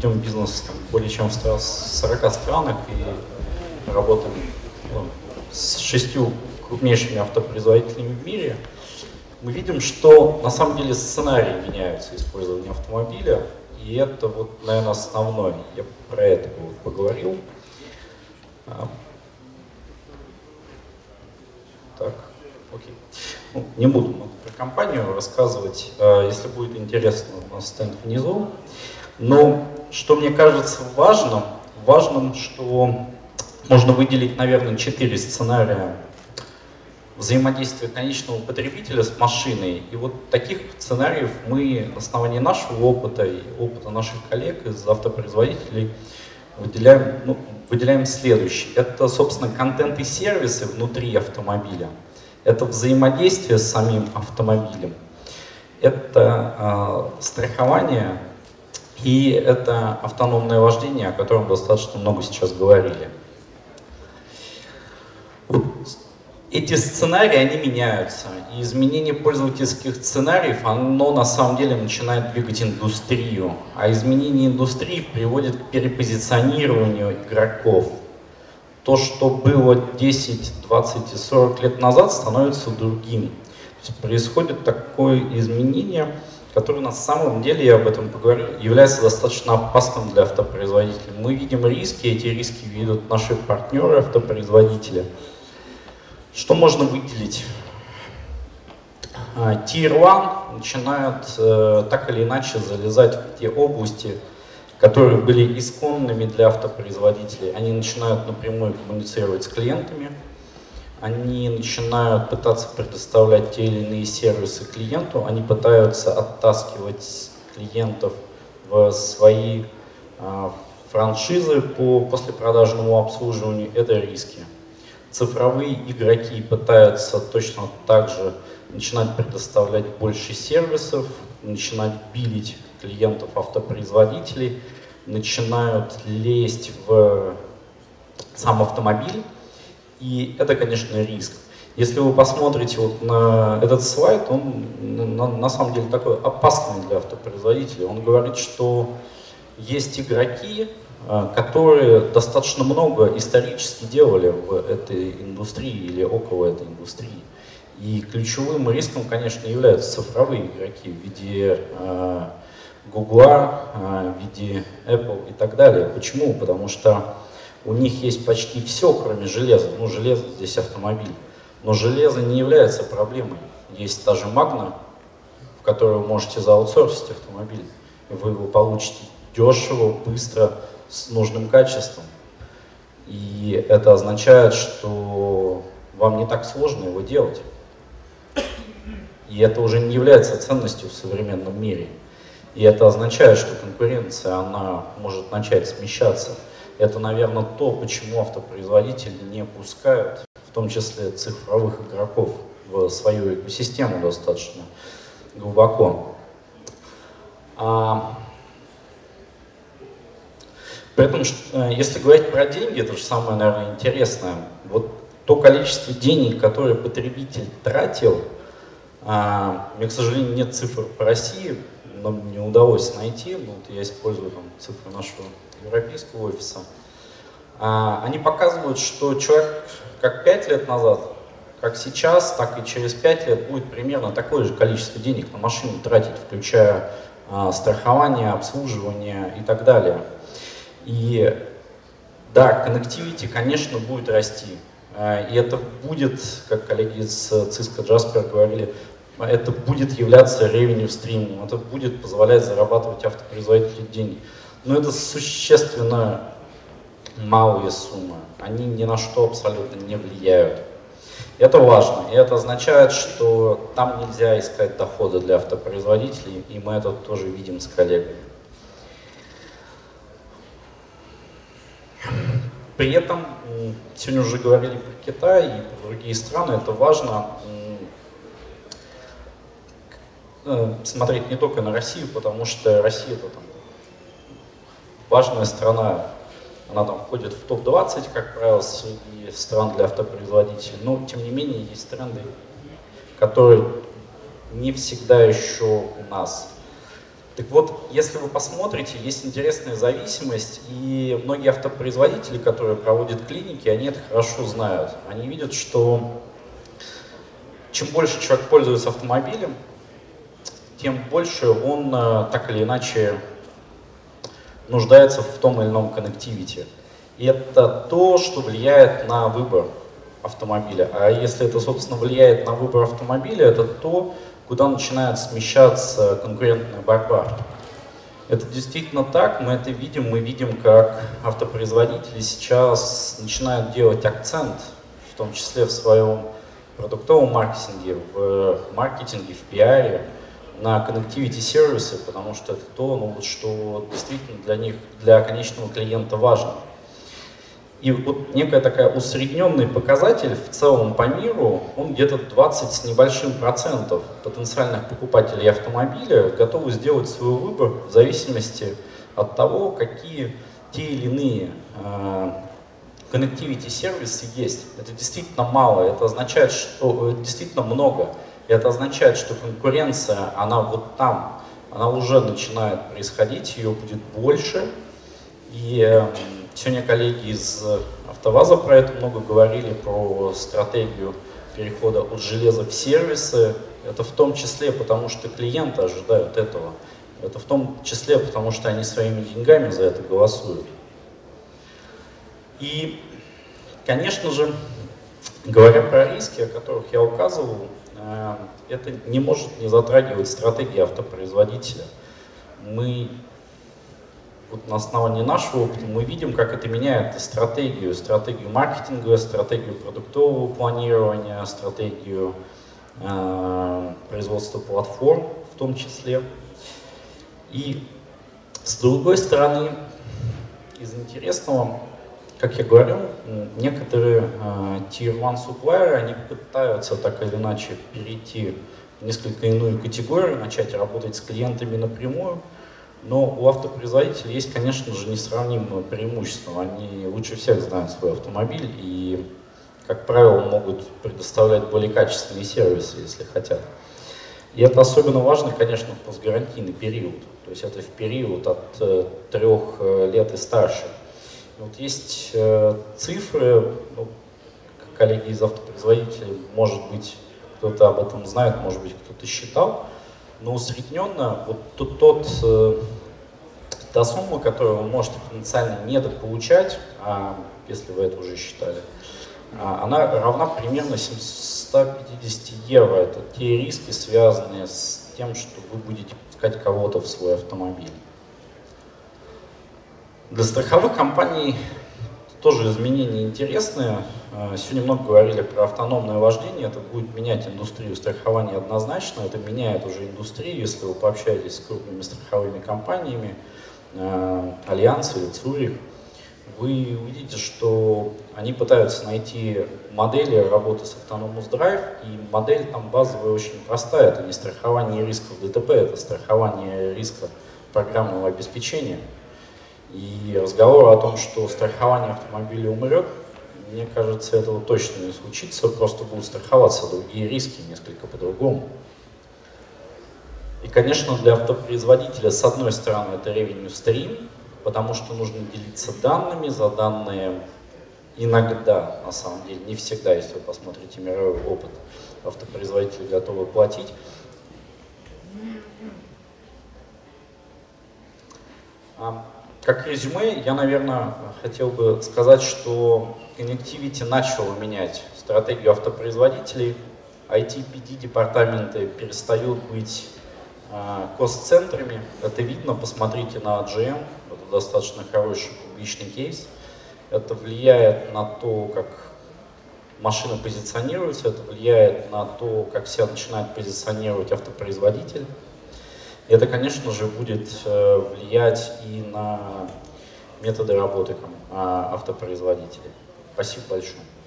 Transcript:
ведем бизнес там, более чем в 40 странах и работаем ну, с шестью крупнейшими автопроизводителями в мире, мы видим, что на самом деле сценарии меняются использования автомобиля, и это вот, наверное, основное. Я про это вот поговорил. А. Так, окей. Ну, не буду про компанию рассказывать. А, если будет интересно, у нас стенд внизу. Но что мне кажется важным, важным, что можно выделить, наверное, четыре сценария взаимодействия конечного потребителя с машиной. И вот таких сценариев мы на основании нашего опыта и опыта наших коллег из автопроизводителей выделяем, ну, выделяем следующее. Это, собственно, контент и сервисы внутри автомобиля. Это взаимодействие с самим автомобилем. Это э, страхование и это автономное вождение, о котором достаточно много сейчас говорили. Эти сценарии, они меняются. И изменение пользовательских сценариев, оно на самом деле начинает двигать индустрию. А изменение индустрии приводит к перепозиционированию игроков. То, что было 10, 20 и 40 лет назад, становится другим. То есть происходит такое изменение, которое на самом деле, я об этом поговорю, является достаточно опасным для автопроизводителей. Мы видим риски, эти риски видят наши партнеры автопроизводители – что можно выделить? А, Tier 1 начинают э, так или иначе залезать в те области, которые были исконными для автопроизводителей. Они начинают напрямую коммуницировать с клиентами, они начинают пытаться предоставлять те или иные сервисы клиенту, они пытаются оттаскивать клиентов в свои э, франшизы по послепродажному обслуживанию. Это риски. Цифровые игроки пытаются точно так же начинать предоставлять больше сервисов, начинать билить клиентов автопроизводителей, начинают лезть в сам автомобиль, и это, конечно, риск. Если вы посмотрите вот на этот слайд, он на, на самом деле такой опасный для автопроизводителей. Он говорит, что есть игроки, а, которые достаточно много исторически делали в этой индустрии или около этой индустрии. И ключевым риском, конечно, являются цифровые игроки в виде э, Google, э, в виде Apple и так далее. Почему? Потому что у них есть почти все, кроме железа. Ну, железо здесь автомобиль. Но железо не является проблемой. Есть та же Magna, в которой вы можете зааутсорсить автомобиль. И вы его получите дешево, быстро, с нужным качеством. И это означает, что вам не так сложно его делать. И это уже не является ценностью в современном мире. И это означает, что конкуренция, она может начать смещаться. Это, наверное, то, почему автопроизводители не пускают, в том числе цифровых игроков, в свою экосистему достаточно глубоко. А Поэтому, э, если говорить про деньги, это же самое, наверное, интересное. Вот то количество денег, которое потребитель тратил, а, мне, к сожалению, нет цифр по России, но мне удалось найти, ну, вот я использую там, цифры нашего европейского офиса, а, они показывают, что человек как 5 лет назад, как сейчас, так и через 5 лет будет примерно такое же количество денег на машину тратить, включая а, страхование, обслуживание и так далее. И да, connectivity, конечно, будет расти. А, и это будет, как коллеги из Cisco Jasper говорили, это будет являться revenue стримом, это будет позволять зарабатывать автопроизводителю деньги. Но это существенно малые суммы. Они ни на что абсолютно не влияют. Это важно. И это означает, что там нельзя искать дохода для автопроизводителей, и мы это тоже видим с коллегами. При этом, сегодня уже говорили про Китай и про другие страны, это важно э, смотреть не только на Россию, потому что Россия это там важная страна, она там входит в топ-20, как правило, среди стран для автопроизводителей, но тем не менее есть тренды, которые не всегда еще у нас. Так вот, если вы посмотрите, есть интересная зависимость, и многие автопроизводители, которые проводят клиники, они это хорошо знают. Они видят, что чем больше человек пользуется автомобилем, тем больше он э, так или иначе нуждается в том или ином коннективити. И это то, что влияет на выбор автомобиля. А если это, собственно, влияет на выбор автомобиля, это то, куда начинает смещаться конкурентная борьба. Это действительно так, мы это видим, мы видим, как автопроизводители сейчас начинают делать акцент, в том числе в своем продуктовом маркетинге, в маркетинге, в пиаре, на connectivity сервисы, потому что это то, ну, вот, что действительно для них, для конечного клиента важно. И вот некая такая усредненный показатель в целом по миру, он где-то 20 с небольшим процентов потенциальных покупателей автомобиля готовы сделать свой выбор в зависимости от того, какие те или иные э, connectivity сервисы есть. Это действительно мало, это означает, что э, действительно много. Это означает, что конкуренция, она вот там, она уже начинает происходить, ее будет больше. И э, Сегодня коллеги из АвтоВАЗа про это много говорили, про стратегию перехода от железа в сервисы. Это в том числе потому, что клиенты ожидают этого. Это в том числе потому, что они своими деньгами за это голосуют. И, конечно же, говоря про риски, о которых я указывал, это не может не затрагивать стратегии автопроизводителя. Мы вот на основании нашего опыта мы видим, как это меняет стратегию, стратегию маркетинга, стратегию продуктового планирования, стратегию э, производства платформ в том числе. И с другой стороны, из интересного, как я говорил, некоторые э, Tier 1 supplier, они пытаются так или иначе перейти в несколько иную категорию, начать работать с клиентами напрямую, но у автопроизводителей есть, конечно же, несравнимое преимущество. Они лучше всех знают свой автомобиль и, как правило, могут предоставлять более качественные сервисы, если хотят. И это особенно важно, конечно, в постгарантийный период. То есть это в период от э, трех э, лет и старше. Вот есть э, цифры, ну, коллеги из автопроизводителей, может быть, кто-то об этом знает, может быть, кто-то считал, но усредненно вот тот, тот э, та сумма, которую вы можете потенциально недополучать, а, если вы это уже считали, а, она равна примерно 750 евро. Это те риски, связанные с тем, что вы будете пускать кого-то в свой автомобиль. Для страховых компаний тоже изменения интересные. Э, сегодня много говорили про автономное вождение. Это будет менять индустрию страхования однозначно. Это меняет уже индустрию, если вы пообщаетесь с крупными страховыми компаниями, э, Allianz или Zurich. Вы увидите, что они пытаются найти модели работы с Autonomous Drive, и модель там базовая очень простая. Это не страхование рисков ДТП, это страхование риска программного обеспечения. И разговор о том, что страхование автомобиля умрет, мне кажется, этого точно не случится, просто будут страховаться другие риски несколько по-другому. И, конечно, для автопроизводителя, с одной стороны, это revenue stream, потому что нужно делиться данными, за данные иногда, на самом деле, не всегда, если вы посмотрите мировой опыт, автопроизводители готовы платить. Как резюме, я, наверное, хотел бы сказать, что Connectivity начало менять стратегию автопроизводителей. ITPD департаменты перестают быть э, кост-центрами. Это видно, посмотрите на GM, это достаточно хороший публичный кейс. Это влияет на то, как машина позиционируется, это влияет на то, как себя начинает позиционировать автопроизводитель. Это, конечно же, будет э, влиять и на методы работы а, автопроизводителей. Спасибо большое.